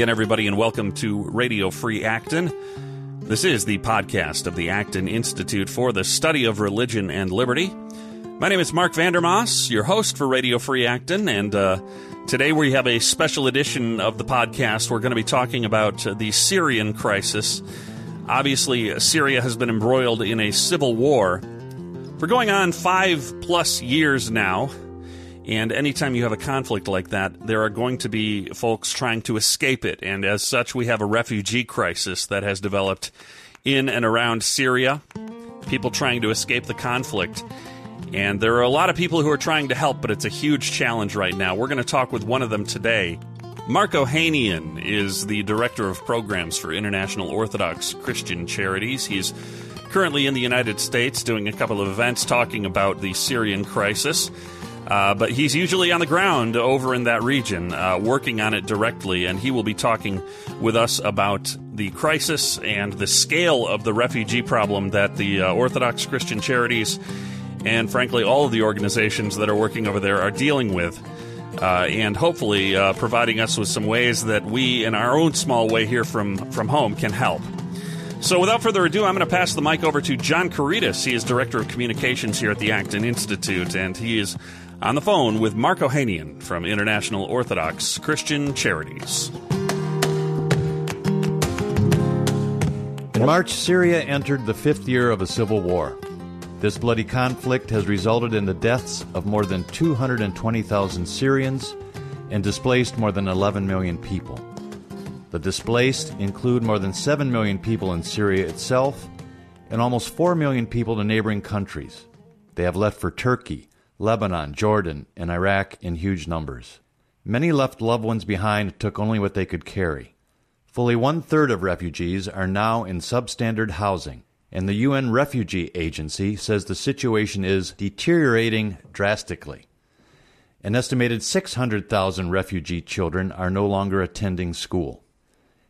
again, everybody, and welcome to Radio Free Acton. This is the podcast of the Acton Institute for the Study of Religion and Liberty. My name is Mark Vander Maas, your host for Radio Free Acton, and uh, today we have a special edition of the podcast. We're going to be talking about uh, the Syrian crisis. Obviously, Syria has been embroiled in a civil war for going on five plus years now. And anytime you have a conflict like that, there are going to be folks trying to escape it. And as such, we have a refugee crisis that has developed in and around Syria. People trying to escape the conflict. And there are a lot of people who are trying to help, but it's a huge challenge right now. We're going to talk with one of them today. Mark Ohanian is the director of programs for International Orthodox Christian Charities. He's currently in the United States doing a couple of events talking about the Syrian crisis. Uh, but he's usually on the ground over in that region, uh, working on it directly, and he will be talking with us about the crisis and the scale of the refugee problem that the uh, Orthodox Christian Charities and, frankly, all of the organizations that are working over there are dealing with. Uh, and hopefully uh, providing us with some ways that we, in our own small way here from, from home, can help. So, without further ado, I'm going to pass the mic over to John Couretas. He is Director of Communications here at the Acton Institute, and he is on the phone with Mark Ohanian from International Orthodox Christian Charities. In March, Syria entered the fifth year of a civil war. This bloody conflict has resulted in the deaths of more than 220,000 Syrians and displaced more than 11 million people. The displaced include more than 7 million people in Syria itself and almost 4 million people in neighboring countries. They have left for Turkey, Lebanon, Jordan, and Iraq in huge numbers. Many left loved ones behind took only what they could carry. Fully one third of refugees are now in substandard housing, and the UN Refugee Agency says the situation is deteriorating drastically. An estimated 600,000 refugee children are no longer attending school.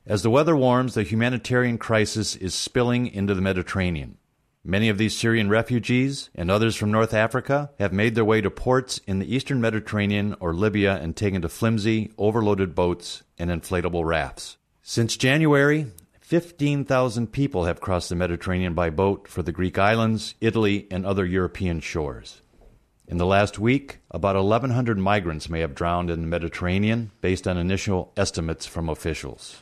As the weather warms, the humanitarian crisis is spilling into the Mediterranean. Many of these Syrian refugees and others from North Africa have made their way to ports in the eastern Mediterranean or Libya and taken to flimsy, overloaded boats and inflatable rafts. Since January, 15,000 people have crossed the Mediterranean by boat for the Greek islands, Italy, and other European shores. In the last week, about 1,100 migrants may have drowned in the Mediterranean, based on initial estimates from officials.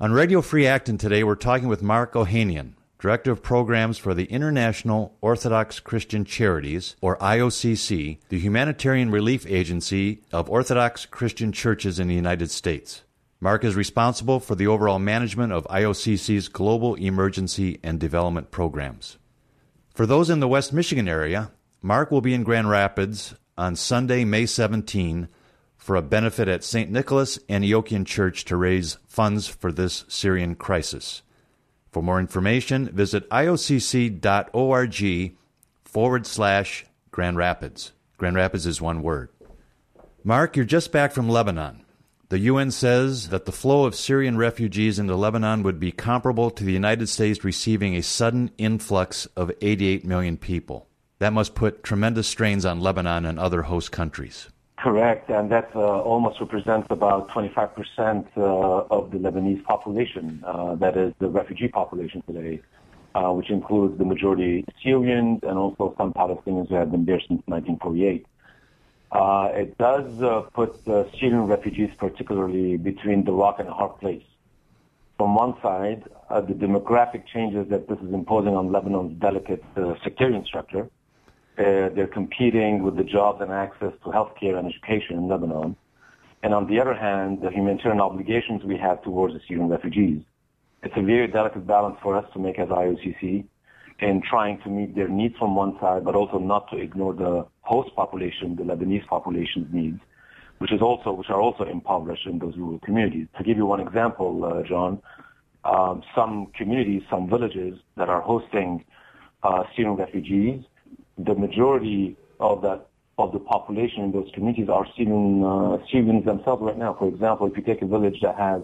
On Radio Free Acton today, we're talking with Mark Ohanian, Director of Programs for the International Orthodox Christian Charities, or IOCC, the humanitarian relief agency of Orthodox Christian churches in the United States. Mark is responsible for the overall management of IOCC's global emergency and development programs. For those in the West Michigan area, Mark will be in Grand Rapids on Sunday, May 17 for a benefit at St. Nicholas Antiochian Church to raise funds for this Syrian crisis. For more information, visit iocc.org forward slash Grand Rapids. Grand Rapids is one word. Mark, you're just back from Lebanon. The UN says that the flow of Syrian refugees into Lebanon would be comparable to the United States receiving a sudden influx of 88 million people. That must put tremendous strains on Lebanon and other host countries. Correct, and that uh, almost represents about 25% uh, of the Lebanese population, uh, that is the refugee population today, uh, which includes the majority Syrians and also some Palestinians who have been there since 1948. Uh, it does uh, put Syrian refugees particularly between the rock and a hard place. From one side, the demographic changes that this is imposing on Lebanon's delicate sectarian structure, they're competing with the jobs and access to healthcare and education in Lebanon. And on the other hand, the humanitarian obligations we have towards the Syrian refugees. It's a very delicate balance for us to make as IOCC in trying to meet their needs from one side, but also not to ignore the host population, the Lebanese population's needs, which is also which are also impoverished in those rural communities. To give you one example, uh, John, um, some communities, some villages that are hosting uh, Syrian refugees the majority of that of the population in those communities are Syrian, uh, Syrians themselves right now. For example, if you take a village that has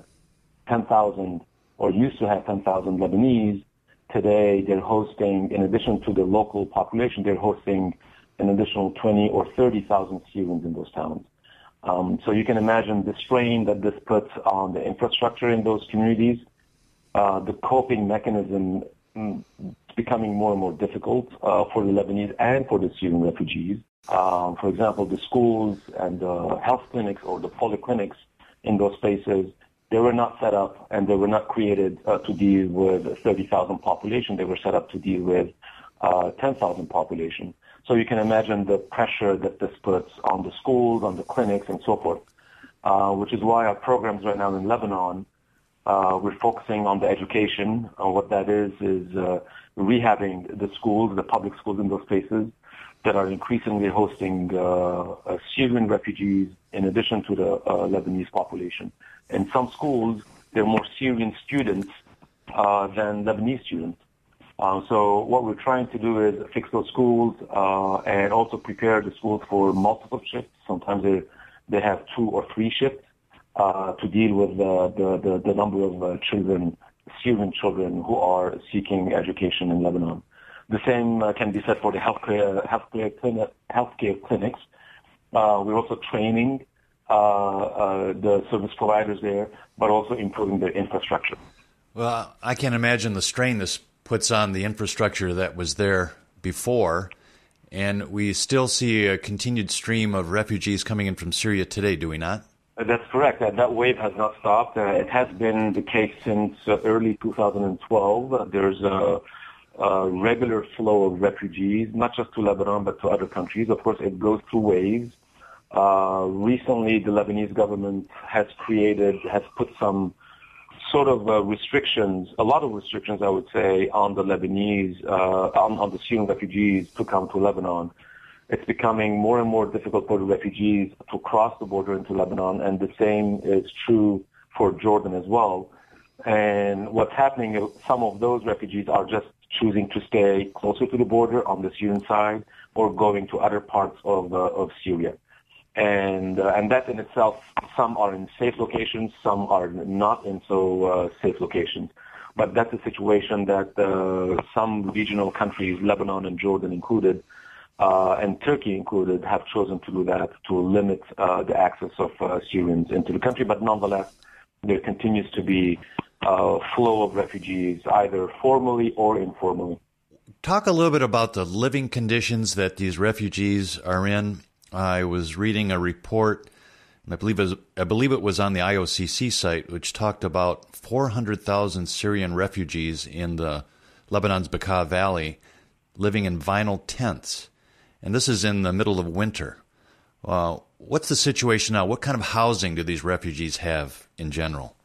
10,000 or used to have 10,000 Lebanese, today they're hosting, in addition to the local population, they're hosting an additional 20 or 30,000 Syrians in those towns. Um, so you can imagine the strain that this puts on the infrastructure in those communities, uh, the coping mechanism mm, becoming more and more difficult uh, for the Lebanese and for the Syrian refugees. Um, for example, the schools and the health clinics or the polyclinics in those places, they were not set up and they were not created uh, to deal with 30,000 population. They were set up to deal with uh, 10,000 population. So you can imagine the pressure that this puts on the schools, on the clinics, and so forth, uh, which is why our programs right now in Lebanon, uh, we're focusing on the education. Uh, what that is, is uh, rehabbing the schools, the public schools in those places that are increasingly hosting uh, uh, Syrian refugees in addition to the Lebanese population. In some schools, there are more Syrian students than Lebanese students. Uh, so what we're trying to do is fix those schools uh, and also prepare the schools for multiple shifts. Sometimes they they have two or three shifts uh, to deal with the the, the, the number of uh, children, Syrian children who are seeking education in Lebanon. The same uh, can be said for the healthcare healthcare, healthcare clinics. Uh, we're also training the service providers there, but also improving their infrastructure. Well, I can't imagine the strain this puts on the infrastructure that was there before. And we still see a continued stream of refugees coming in from Syria today, do we not? That's correct. That, that wave has not stopped. Uh, it has been the case since uh, early 2012. Uh, there's a, a, regular flow of refugees, not just to Lebanon, but to other countries. Of course, it goes through waves. Uh, recently, the Lebanese government has created, has put some sort of uh, restrictions, a lot of restrictions, I would say, on the Lebanese, uh, on, on the Syrian refugees to come to Lebanon. It's becoming more and more difficult for the refugees to cross the border into Lebanon, and the same is true for Jordan as well. And what's happening some of those refugees are just choosing to stay closer to the border on the Syrian side or going to other parts of, uh, of Syria and uh, and that in itself, some are in safe locations, some are not in so uh, safe locations. But that's a situation that uh, some regional countries, Lebanon and Jordan included, uh, and Turkey included, have chosen to do that to limit uh, the access of uh, Syrians into the country. But nonetheless, there continues to be a flow of refugees, either formally or informally. Talk a little bit about the living conditions that these refugees are in I was reading a report, I believe, it was, I believe it was on the IOCC site, which talked about 400,000 Syrian refugees in the Lebanon's Bekaa Valley living in vinyl tents. And this is in the middle of winter. Uh, what's the situation now? What kind of housing do these refugees have in general?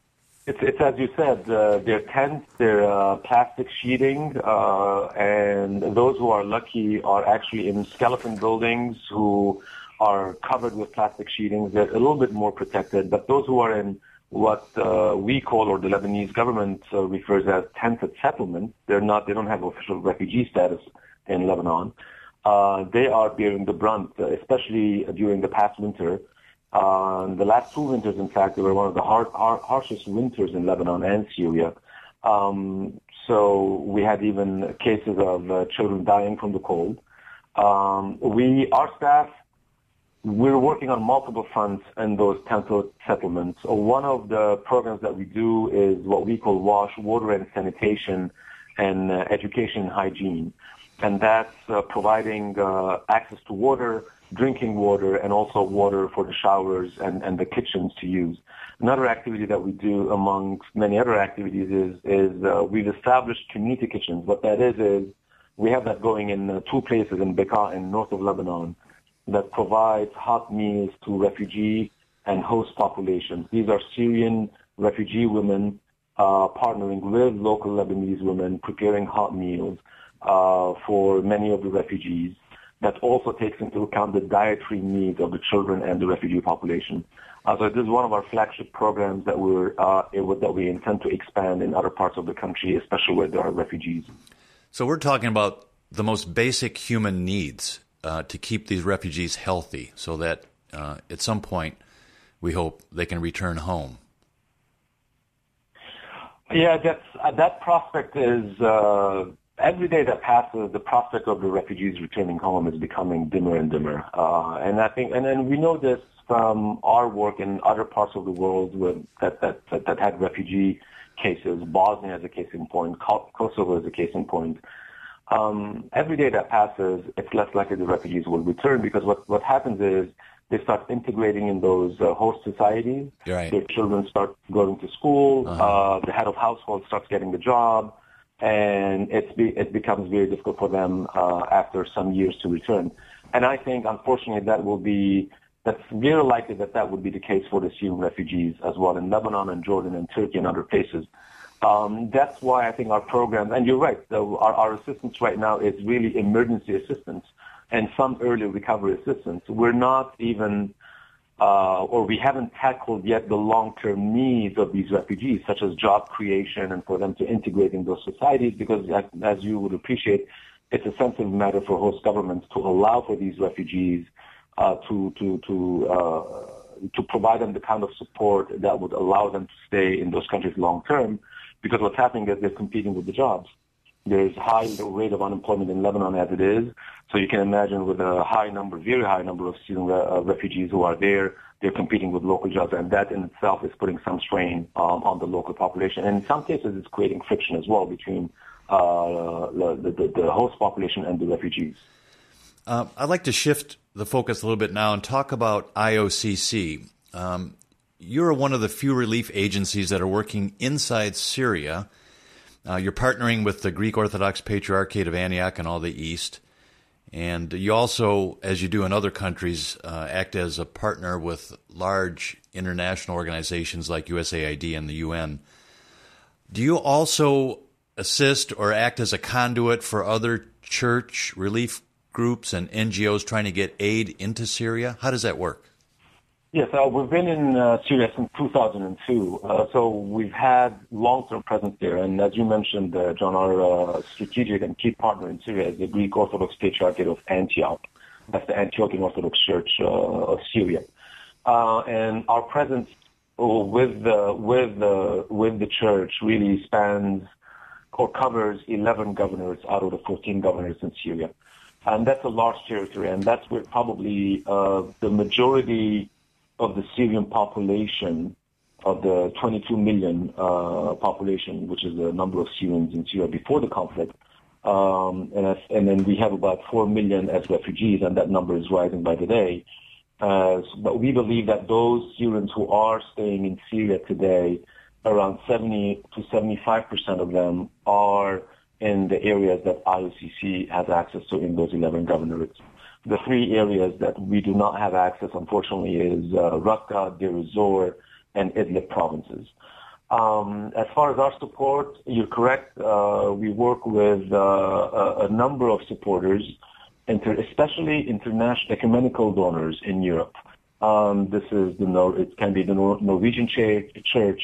It's, it's as you said, uh, they're tents, they're uh, plastic sheeting, uh, and those who are lucky are actually in skeleton buildings who are covered with plastic sheeting. They're a little bit more protected, but those who are in what uh, we call, or the Lebanese government uh, refers as tented settlements, they're not, they don't have official refugee status in Lebanon. Uh, they are bearing the brunt, especially during the past winter. Uh, the last two winters, in fact, they were one of the hard, hard, harshest winters in Lebanon and Syria. Um, so we had even cases of uh, children dying from the cold. Um, we, our staff we're working on multiple fronts in those tented settlements. So one of the programs that we do is what we call WASH, water and sanitation and uh, education and hygiene. And that's uh, providing uh, access to water, drinking water, and also water for the showers and, and the kitchens to use. Another activity that we do amongst many other activities is, is uh, we've established community kitchens. What that is is we have that going in uh, two places in Bekaa in north of Lebanon that provides hot meals to refugee and host populations. These are Syrian refugee women uh, partnering with local Lebanese women, preparing hot meals uh, for many of the refugees. That also takes into account the dietary needs of the children and the refugee population. Uh, so this is one of our flagship programs that we're uh, that we intend to expand in other parts of the country, especially where there are refugees. So we're talking about the most basic human needs uh, to keep these refugees healthy so that uh, at some point we hope they can return home. Yeah, that's, uh, that prospect is uh, every day that passes, the prospect of the refugees returning home is becoming dimmer and dimmer. Uh, and I think, and then we know this from our work in other parts of the world with, that, that, that, that had refugee cases, Bosnia as a case in point, Kosovo as a case in point, um, every day that passes, it's less likely the refugees will return because what, what happens is they start integrating in those uh, host societies. Right. Their children start going to school. Uh-huh. Uh, the head of household starts getting the job, and it's be, it becomes very difficult for them uh, after some years to return. And I think, unfortunately, that will be that's very likely that that would be the case for the Syrian refugees as well in Lebanon and Jordan and Turkey and other places. Um, that's why I think our program, and you're right, so our, our assistance right now is really emergency assistance and some early recovery assistance. We're not even, uh, or we haven't tackled yet the long-term needs of these refugees, such as job creation and for them to integrate in those societies, because as you would appreciate, it's a sensitive matter for host governments to allow for these refugees uh, to to to uh, to provide them the kind of support that would allow them to stay in those countries long term, because what's happening is they're competing with the jobs. There's high rate of unemployment in Lebanon as it is, so you can imagine with a high number, very high number of Syrian uh, refugees who are there, they're competing with local jobs, and that in itself is putting some strain um, on the local population. And in some cases, it's creating friction as well between uh, the, the, the, host population and the refugees. Uh, I'd like to shift the focus a little bit now and talk about IOCC. Um, you're one of the few relief agencies that are working inside Syria. Uh, you're partnering with the Greek Orthodox Patriarchate of Antioch and all the East. And you also, as you do in other countries, uh, act as a partner with large international organizations like USAID and the UN. Do you also assist or act as a conduit for other church relief groups and NGOs trying to get aid into Syria? How does that work? Yes, uh, we've been in uh, Syria since 2002, uh, so we've had long-term presence there. And as you mentioned, uh, John, our uh, strategic and key partner in Syria is the Greek Orthodox Patriarchate of Antioch. That's the Antiochian Orthodox Church uh, of Syria. and our presence with the with the with the church really spans or covers 11 governors out of the 14 governors in Syria. And that's a large territory, and that's where probably the majority of the Syrian population, of the 22 million uh, population, which is the number of Syrians in Syria before the conflict, um, and, as, and, then we have about 4 million as refugees, and that number is rising by the day. Uh, but we believe that those Syrians who are staying in Syria today around 70 to 75 percent of them are in the areas that IOCC has access to in those 11 governorates. The three areas that we do not have access, unfortunately, is uh, Raqqa, Deir ez-Zor, and Idlib provinces. Um, as far as our support, you're correct. Uh, we work with uh, a, a, number of supporters, inter- especially international ecumenical donors in Europe. Um, this is the Nor- it can be the Nor- Norwegian ch- church,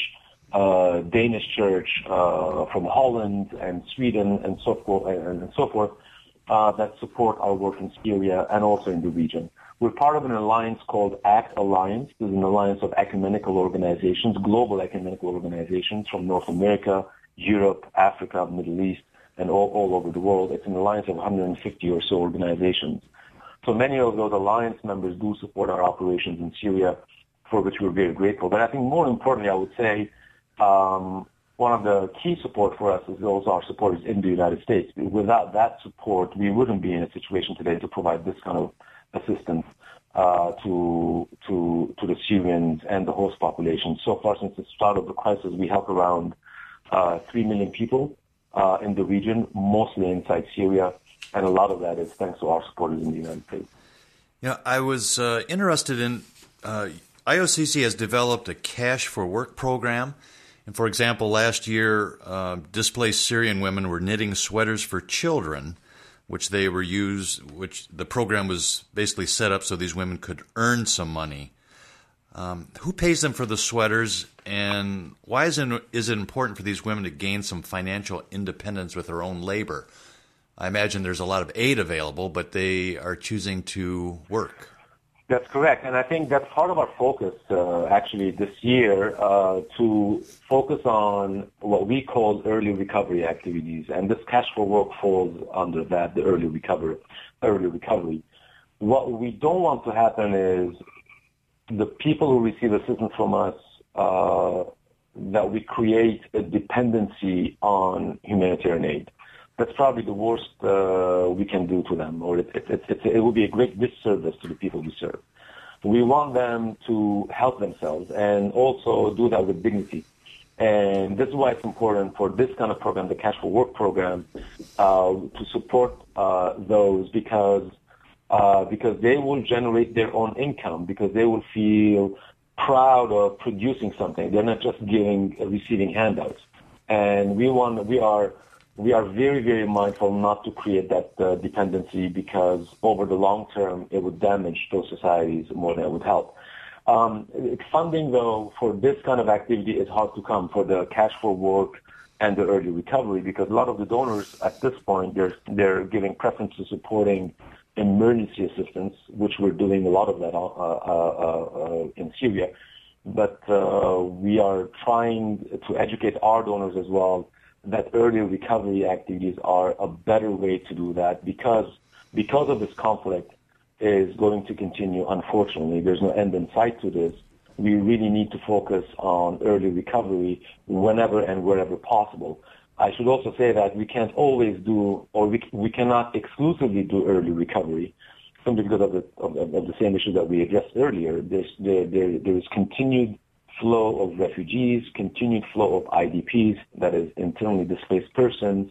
uh, Danish church uh, from Holland and Sweden and so forth, and so forth uh, that support our work in Syria and also in the region. We're part of an alliance called ACT Alliance. This is an alliance of ecumenical organizations, global ecumenical organizations from North America, Europe, Africa, Middle East, and all, all over the world. It's an alliance of 150 or so organizations. So many of those alliance members do support our operations in Syria, for which we're very grateful. But I think more importantly, I would say um, one of the key support for us is those our supporters in the United States. Without that support, we wouldn't be in a situation today to provide this kind of assistance uh, to to to the Syrians and the host population. So far, since the start of the crisis, we help around uh, three million people uh, in the region, mostly inside Syria, and a lot of that is thanks to our supporters in the United States. Yeah, I was uh, interested in. Uh, IOCC has developed a cash for work program and for example, last year, uh, displaced Syrian women were knitting sweaters for children, which they were used, which the program was basically set up so these women could earn some money. Um, who pays them for the sweaters, and why is it, is it important for these women to gain some financial independence with their own labor? I imagine there's a lot of aid available, but they are choosing to work. That's correct. And I think that's part of our focus, uh, actually, this year, uh, to focus on what we call early recovery activities. And this cash for work falls under that, the early recovery, early recovery. What we don't want to happen is the people who receive assistance from us uh, that we create a dependency on humanitarian aid. That's probably the worst uh, we can do to them, or it, it, it, it, will be a great disservice to the people we serve. We want them to help themselves and also do that with dignity. And this is why it's important for this kind of program, the Cash for Work program, uh, to support uh, those because uh, because they will generate their own income because they will feel proud of producing something. They're not just giving receiving handouts. And we want we are we are very very mindful not to create that uh, dependency because over the long term it would damage those societies more than it would help. Um, funding, though, for this kind of activity is hard to come for the cash for work and the early recovery because a lot of the donors at this point they're they're giving preference to supporting emergency assistance, which we're doing a lot of that uh, uh, uh, in Syria. But uh, we are trying to educate our donors as well that early recovery activities are a better way to do that because because of this conflict is going to continue. Unfortunately, there's no end in sight to this. We really need to focus on early recovery whenever and wherever possible. I should also say that we can't always do, or we, we cannot exclusively do early recovery, simply because of the, of, of the same issue that we addressed earlier. There's, there, there, there is continued flow of refugees, continued flow of IDPs, that is internally displaced persons,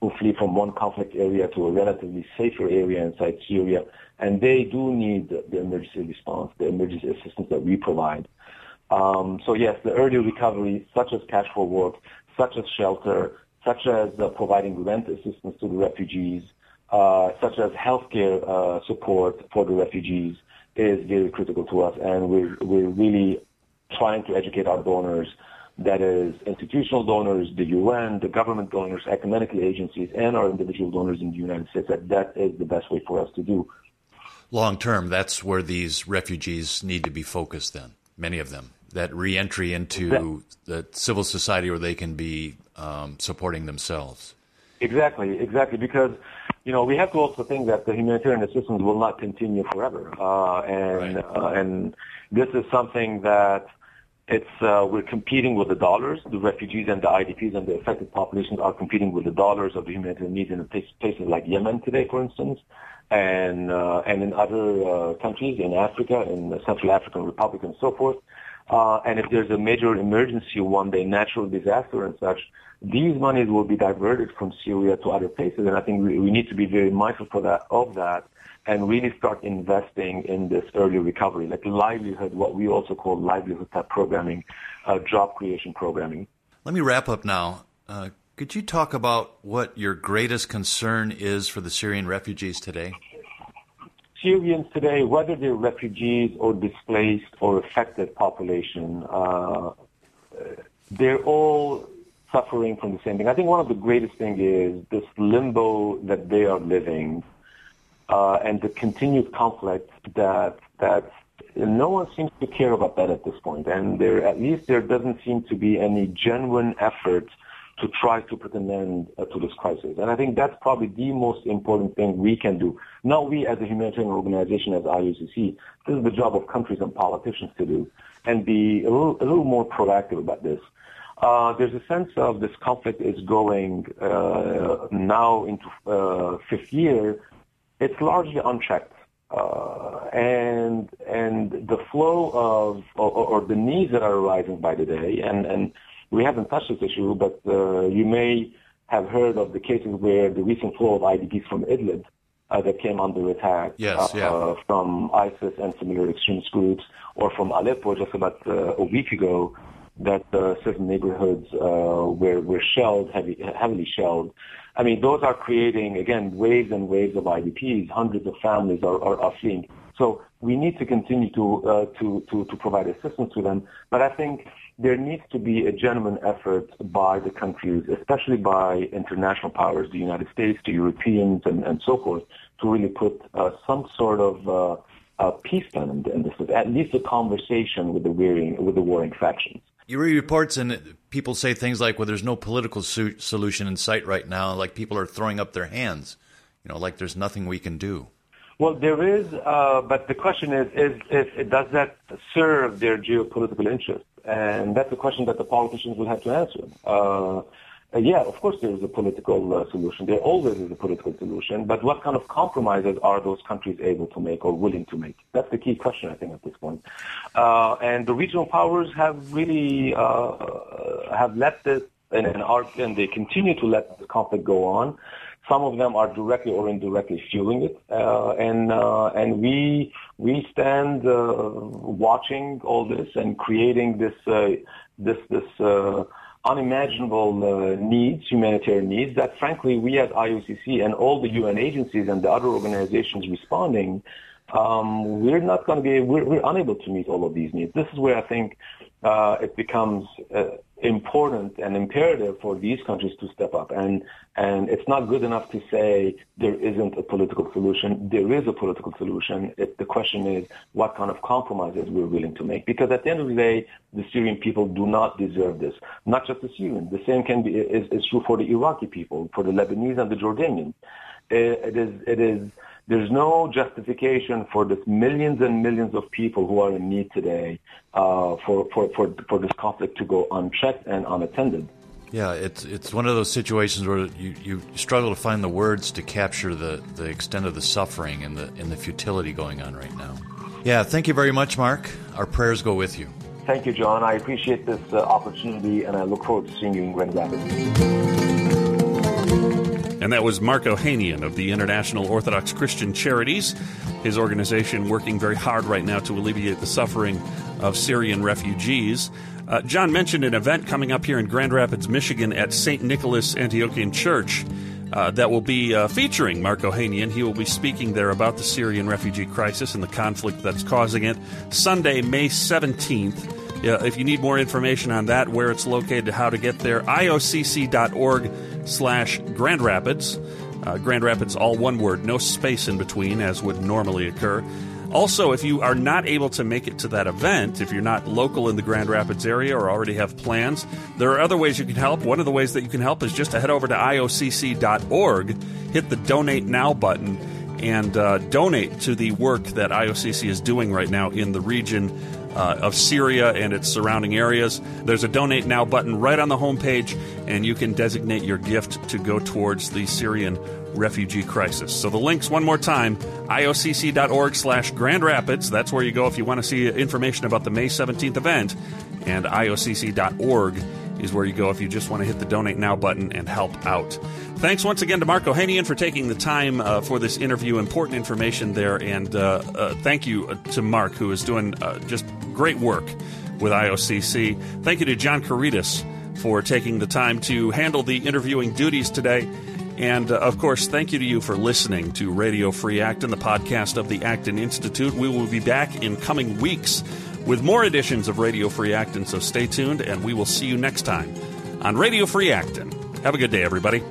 who flee from one conflict area to a relatively safer area inside Syria and they do need the emergency response, the emergency assistance that we provide. Um, so yes, the early recovery, such as cash for work, such as shelter, such as uh, providing rent assistance to the refugees, uh, such as healthcare uh, support for the refugees, is very critical to us, and we're we're really trying to educate our donors. That is institutional donors, the UN, the government donors, ecumenical agencies, and our individual donors in the United States that that is the best way for us to do long term, that's where these refugees need to be focused then, many of them. That reentry into the civil society where they can be um, supporting themselves. Exactly, exactly. Because, you know, we have to also think that the humanitarian assistance will not continue forever. Uh, and, right. uh, and this is something that it's, uh, we're competing with the dollars. The refugees and the IDPs and the affected populations are competing with the dollars of the humanitarian needs in places like Yemen today, for instance and uh, and in other uh, countries in Africa, in the Central African Republic, and so forth. Uh, and if there's a major emergency one day, natural disaster and such, these monies will be diverted from Syria to other places. And I think we, we need to be very mindful for that of that and really start investing in this early recovery, like livelihood, what we also call livelihood type programming, uh, job creation programming. Let me wrap up now. Uh, could you talk about what your greatest concern is for the Syrian refugees today? Syrians today, whether they're refugees or displaced or affected population, uh, they're all suffering from the same thing. I think one of the greatest things is this limbo that they are living uh, and the continued conflict that that no one seems to care about that at this point. And there, at least there doesn't seem to be any genuine effort to try to put an end uh, to this crisis. And I think that's probably the most important thing we can do. Not we as a humanitarian organization, as IOCC. This is the job of countries and politicians to do, and be a little, a little more proactive about this. Uh, there's a sense of this conflict is going uh, now into uh, fifth year. It's largely unchecked. Uh, and and the flow of or, or, the needs that are arising by the day and and we haven't touched this issue, but uh, you may have heard of the cases where the recent flow of IDPs from Idlib uh, that came under attack yes, uh, yeah. from ISIS and similar extremist groups, or from Aleppo just about uh, a week ago, that uh, certain neighborhoods uh, were, were shelled, heavy, heavily shelled. I mean, those are creating, again, waves and waves of IDPs. Hundreds of families are, are, are fleeing. So we need to continue to, uh, to, to, to provide assistance to them. But I think there needs to be a genuine effort by the countries, especially by international powers, the United States, the Europeans, and, and so forth, to really put uh, some sort of uh, uh, peace plan in, in this, at least a conversation with the warring, with the warring factions. You read reports and people say things like, "Well, there's no political su- solution in sight right now. Like people are throwing up their hands, you know, like there's nothing we can do." Well, there is, uh, but the question is, is, is, does that serve their geopolitical interests? And that's a question that the politicians will have to answer. Uh, yeah, of course there is a political uh, solution. There always is a political solution. But what kind of compromises are those countries able to make or willing to make? That's the key question, I think, at this point. Uh, and the regional powers have really uh, have let this and, and, are, and they continue to let the conflict go on. Some of them are directly or indirectly fueling it, uh, and uh, and we we stand watching all this and creating this this this unimaginable uh, needs, humanitarian needs, that frankly we at IOCC and all the UN agencies and the other organizations responding, um, we're not going to be, we're, we're, unable to meet all of these needs. This is where I think uh, it becomes uh, important and imperative for these countries to step up. And and it's not good enough to say there isn't a political solution. There is a political solution. It, the question is what kind of compromises we're willing to make. Because at the end of the day, the Syrian people do not deserve this. Not just the Syrians. The same can be is, is true for the Iraqi people, for the Lebanese and the Jordanians. it, it is it is there's no justification for this millions and millions of people who are in need today uh, for, for, for, for this conflict to go unchecked and unattended. Yeah, it's it's one of those situations where you, you struggle to find the words to capture the, the extent of the suffering and the and the futility going on right now. Yeah, thank you very much, Mark. Our prayers go with you. Thank you, John. I appreciate this uh, opportunity, and I look forward to seeing you in Grand Rapids. And that was Mark Ohanian of the International Orthodox Christian Charities, his organization working very hard right now to alleviate the suffering of Syrian refugees. Uh, John mentioned an event coming up here in Grand Rapids, Michigan at St. Nicholas Antiochian Church. Uh, that will be uh, featuring Mark Ohanian. He will be speaking there about the Syrian refugee crisis and the conflict that's causing it. Sunday, May 17th. if you need more information on that, where it's located, how to get there, iocc.org slash Grand Rapids. Uh, Grand Rapids, all one word, no space in between, as would normally occur. Also, if you are not able to make it to that event, if you're not local in the Grand Rapids area or already have plans, there are other ways you can help. One of the ways that you can help is just to head over to iocc.org, hit the Donate Now button, and uh, donate to the work that IOCC is doing right now in the region uh, of Syria and its surrounding areas. There's a donate now button right on the homepage, and you can designate your gift to go towards the Syrian refugee crisis. So the links one more time, iocc.org slash Grand Rapids. That's where you go if you want to see information about the May 17th event. And iocc.org is where you go if you just want to hit the donate now button and help out. Thanks once again to Mark Ohanian for taking the time uh, for this interview. Important information there. And uh, uh, thank you uh, to Mark, who is doing uh, just great work with IOCC. Thank you to John Couretas for taking the time to handle the interviewing duties today. And uh, of course, thank you to you for listening to Radio Free Acton, the podcast of the Acton Institute. We will be back in coming weeks with more editions of Radio Free Acton, so stay tuned, and we will see you next time on Radio Free Acton. Have a good day, everybody.